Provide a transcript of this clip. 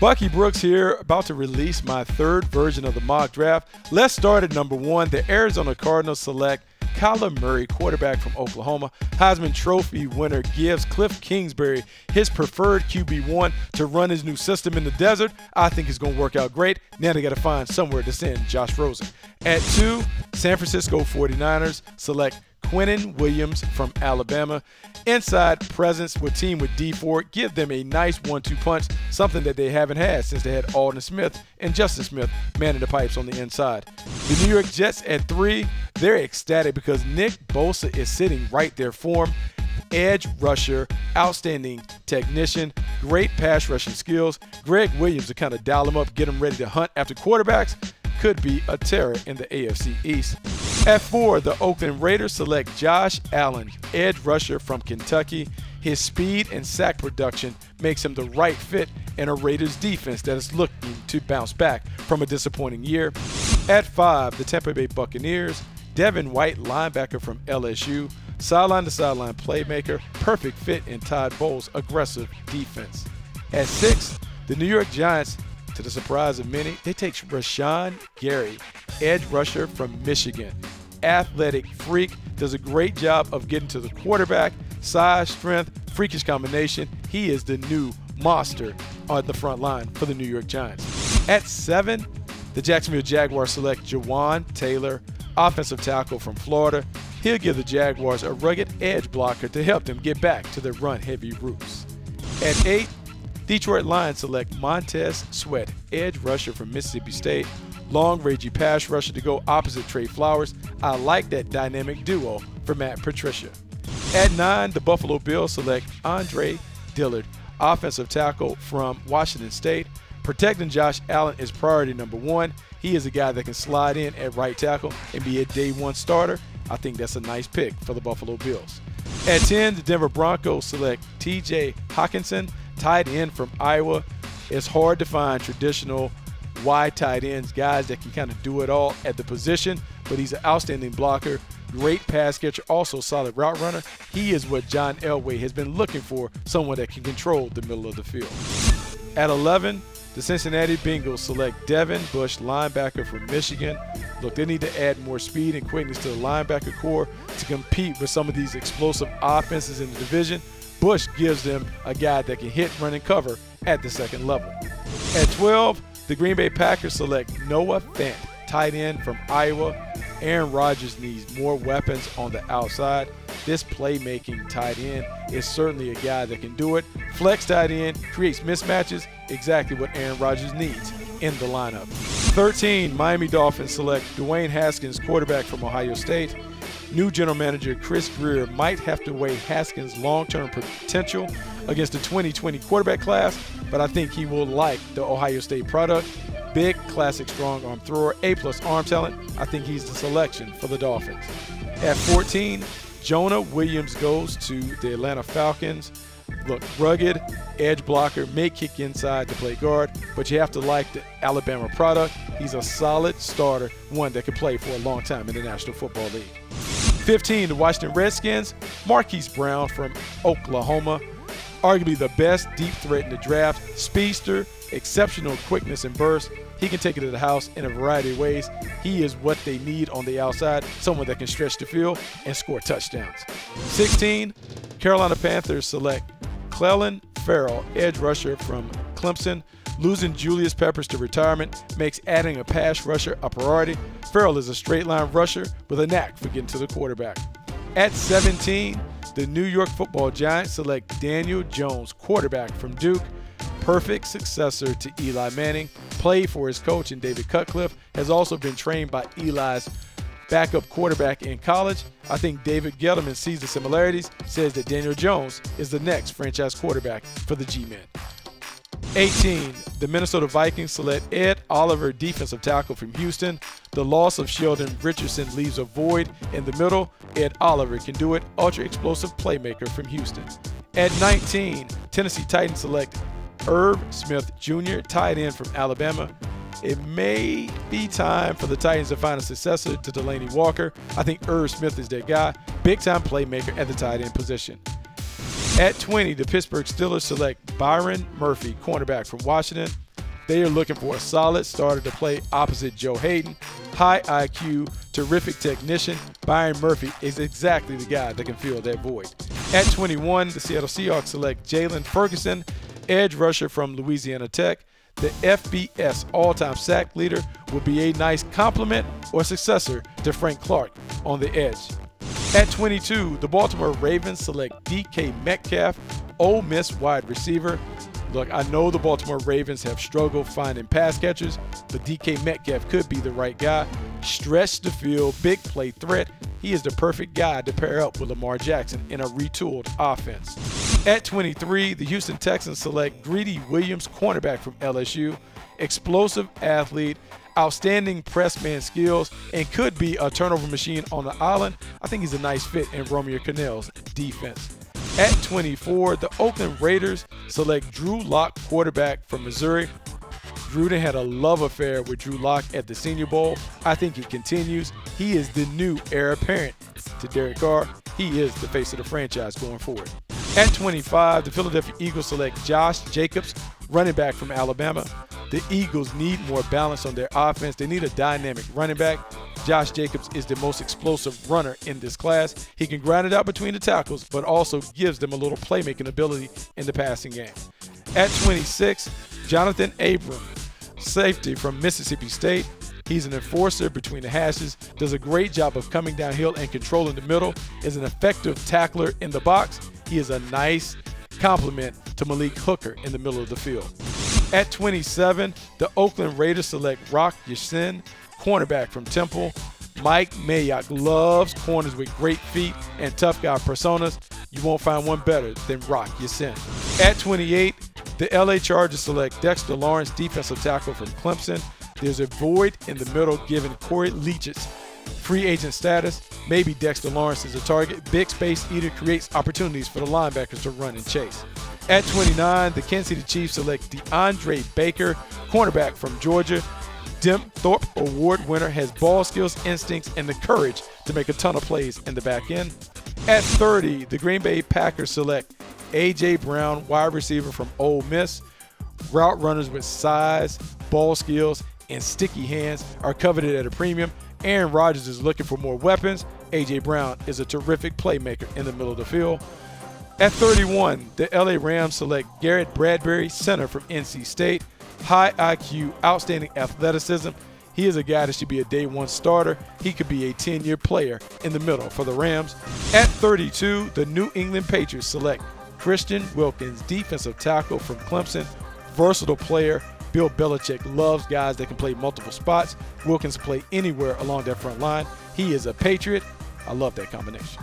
Bucky Brooks here, about to release my third version of the mock draft. Let's start at number one. The Arizona Cardinals select Kyler Murray, quarterback from Oklahoma. Heisman Trophy winner gives Cliff Kingsbury his preferred QB1 to run his new system in the desert. I think it's going to work out great. Now they got to find somewhere to send Josh Rosen. At two, San Francisco 49ers select Quinnen Williams from Alabama. Inside presence with team with D Ford. give them a nice one-two punch, something that they haven't had since they had Aldon Smith and Justin Smith manning the pipes on the inside. The New York Jets at three, they're ecstatic because Nick Bosa is sitting right there for him. Edge rusher, outstanding technician, great pass rushing skills. Gregg Williams to kind of dial him up, get him ready to hunt after quarterbacks could be a terror in the AFC East. At four, the Oakland Raiders select Josh Allen, edge rusher from Kentucky. His speed and sack production makes him the right fit in a Raiders defense that is looking to bounce back from a disappointing year. At five, the Tampa Bay Buccaneers, Devin White, linebacker from LSU, sideline to sideline playmaker, perfect fit in Todd Bowles' aggressive defense. At six, the New York Giants to the surprise of many, they take Rashan Gary, edge rusher from Michigan. Athletic freak, does a great job of getting to the quarterback. Size, strength, freakish combination. He is the new monster on the front line for the New York Giants. At seven, the Jacksonville Jaguars select Jawaan Taylor, offensive tackle from Florida. He'll give the Jaguars a rugged edge blocker to help them get back to their run heavy roots. At eight, Detroit Lions select Montez Sweat, edge rusher from Mississippi State, long rangey pass rusher to go opposite Trey Flowers. I like that dynamic duo for Matt Patricia. At nine, the Buffalo Bills select Andre Dillard, offensive tackle from Washington State. Protecting Josh Allen is priority number one. He is a guy that can slide in at right tackle and be a day one starter. I think that's a nice pick for the Buffalo Bills. At 10, the Denver Broncos select TJ Hockenson, tight end from Iowa. It's hard to find traditional wide tight ends, guys that can kind of do it all at the position, but he's an outstanding blocker, great pass catcher, also solid route runner. He is what John Elway has been looking for, someone that can control the middle of the field. At 11, the Cincinnati Bengals select Devin Bush, linebacker from Michigan. Look, they need to add more speed and quickness to the linebacker corps to compete with some of these explosive offenses in the division. Bush gives them a guy that can hit, run, and cover at the second level. At 12, the Green Bay Packers select Noah Fant, tight end from Iowa. Aaron Rodgers needs more weapons on the outside. This playmaking tight end is certainly a guy that can do it. Flex tight end creates mismatches, exactly what Aaron Rodgers needs in the lineup. 13, Miami Dolphins select Dwayne Haskins, quarterback from Ohio State. New general manager Chris Grier might have to weigh Haskins' long term potential against the 2020 quarterback class, but I think he will like the Ohio State product. Big, classic, strong arm thrower, A plus arm talent. I think he's the selection for the Dolphins. At 14, Jonah Williams goes to the Atlanta Falcons. Look, rugged, edge blocker, may kick inside to play guard, but you have to like the Alabama product. He's a solid starter, one that can play for a long time in the National Football League. 15, the Washington Redskins, Marquise Brown from Oklahoma, arguably the best deep threat in the draft, speedster, exceptional quickness and burst. He can take it to the house in a variety of ways. He is what they need on the outside, someone that can stretch the field and score touchdowns. 16, Carolina Panthers select Clelin Ferrell, edge rusher from Clemson. Losing Julius Peppers to retirement makes adding a pass rusher a priority. Ferrell is a straight line rusher with a knack for getting to the quarterback. At 17, the New York football Giants select Daniel Jones, quarterback from Duke. Perfect successor to Eli Manning. Played for his coach and David Cutcliffe. Has also been trained by Eli's backup quarterback in college. I think David Gettleman sees the similarities, says that Daniel Jones is the next franchise quarterback for the G Men. 18, the Minnesota Vikings select Ed Oliver, defensive tackle from Houston. The loss of Sheldon Richardson leaves a void in the middle. Ed Oliver can do it, ultra explosive playmaker from Houston. At 19, Tennessee Titans select Irv Smith Jr., tight end from Alabama. It may be time for the Titans to find a successor to Delanie Walker. I think Irv Smith is their guy, big time playmaker at the tight end position. At 20, the Pittsburgh Steelers select Byron Murphy, cornerback from Washington. They are looking for a solid starter to play opposite Joe Haden. High IQ, terrific technician, Byron Murphy is exactly the guy that can fill that void. At 21, the Seattle Seahawks select Jaylon Ferguson, edge rusher from Louisiana Tech. The FBS all time sack leader will be a nice complement or successor to Frank Clark on the edge. At 22, the Baltimore Ravens select DK Metcalf, Ole Miss wide receiver. Look, I know the Baltimore Ravens have struggled finding pass catchers, but DK Metcalf could be the right guy. Stretch the field, big play threat. He is the perfect guy to pair up with Lamar Jackson in a retooled offense. At 23, the Houston Texans select Greedy Williams, cornerback from LSU, explosive athlete, outstanding press man skills, and could be a turnover machine on the island. I think he's a nice fit in Romeo Crennel's defense. At 24, the Oakland Raiders select Drew Lock, quarterback from Missouri. Gruden had a love affair with Drew Lock at the Senior Bowl. I think it continues. He is the new heir apparent to Derek Carr. He is the face of the franchise going forward. At 25, the Philadelphia Eagles select Josh Jacobs, running back from Alabama. The Eagles need more balance on their offense. They need a dynamic running back. Josh Jacobs is the most explosive runner in this class. He can grind it out between the tackles, but also gives them a little playmaking ability in the passing game. At 26, Johnathan Abram, safety from Mississippi State. He's an enforcer between the hashes, does a great job of coming downhill and controlling the middle, is an effective tackler in the box. He is a nice complement to Malik Hooker in the middle of the field. At 27, the Oakland Raiders select Rock Ya-Sin, cornerback from Temple. Mike Mayock loves corners with great feet and tough guy personas. You won't find one better than Rock Ya-Sin. At 28, the LA Chargers select Dexter Lawrence, defensive tackle from Clemson. There's a void in the middle given Corey Liuget's free agent status. Maybe Dexter Lawrence is a target. Big space eater creates opportunities for the linebackers to run and chase. At 29, the Kansas City Chiefs select DeAndre Baker, cornerback from Georgia. Dem Thorpe Award winner has ball skills, instincts, and the courage to make a ton of plays in the back end. At 30, the Green Bay Packers select A.J. Brown, wide receiver from Ole Miss. Route runners with size, ball skills, and sticky hands are coveted at a premium. Aaron Rodgers is looking for more weapons. A.J. Brown is a terrific playmaker in the middle of the field. At 31, the LA Rams select Garrett Bradbury, center from NC State. High IQ, outstanding athleticism. He is a guy that should be a day one starter. He could be a 10 year player in the middle for the Rams. At 32, the New England Patriots select Christian Wilkins, defensive tackle from Clemson, versatile player. Bill Belichick loves guys that can play multiple spots. Wilkins play anywhere along that front line. He is a Patriot. I love that combination.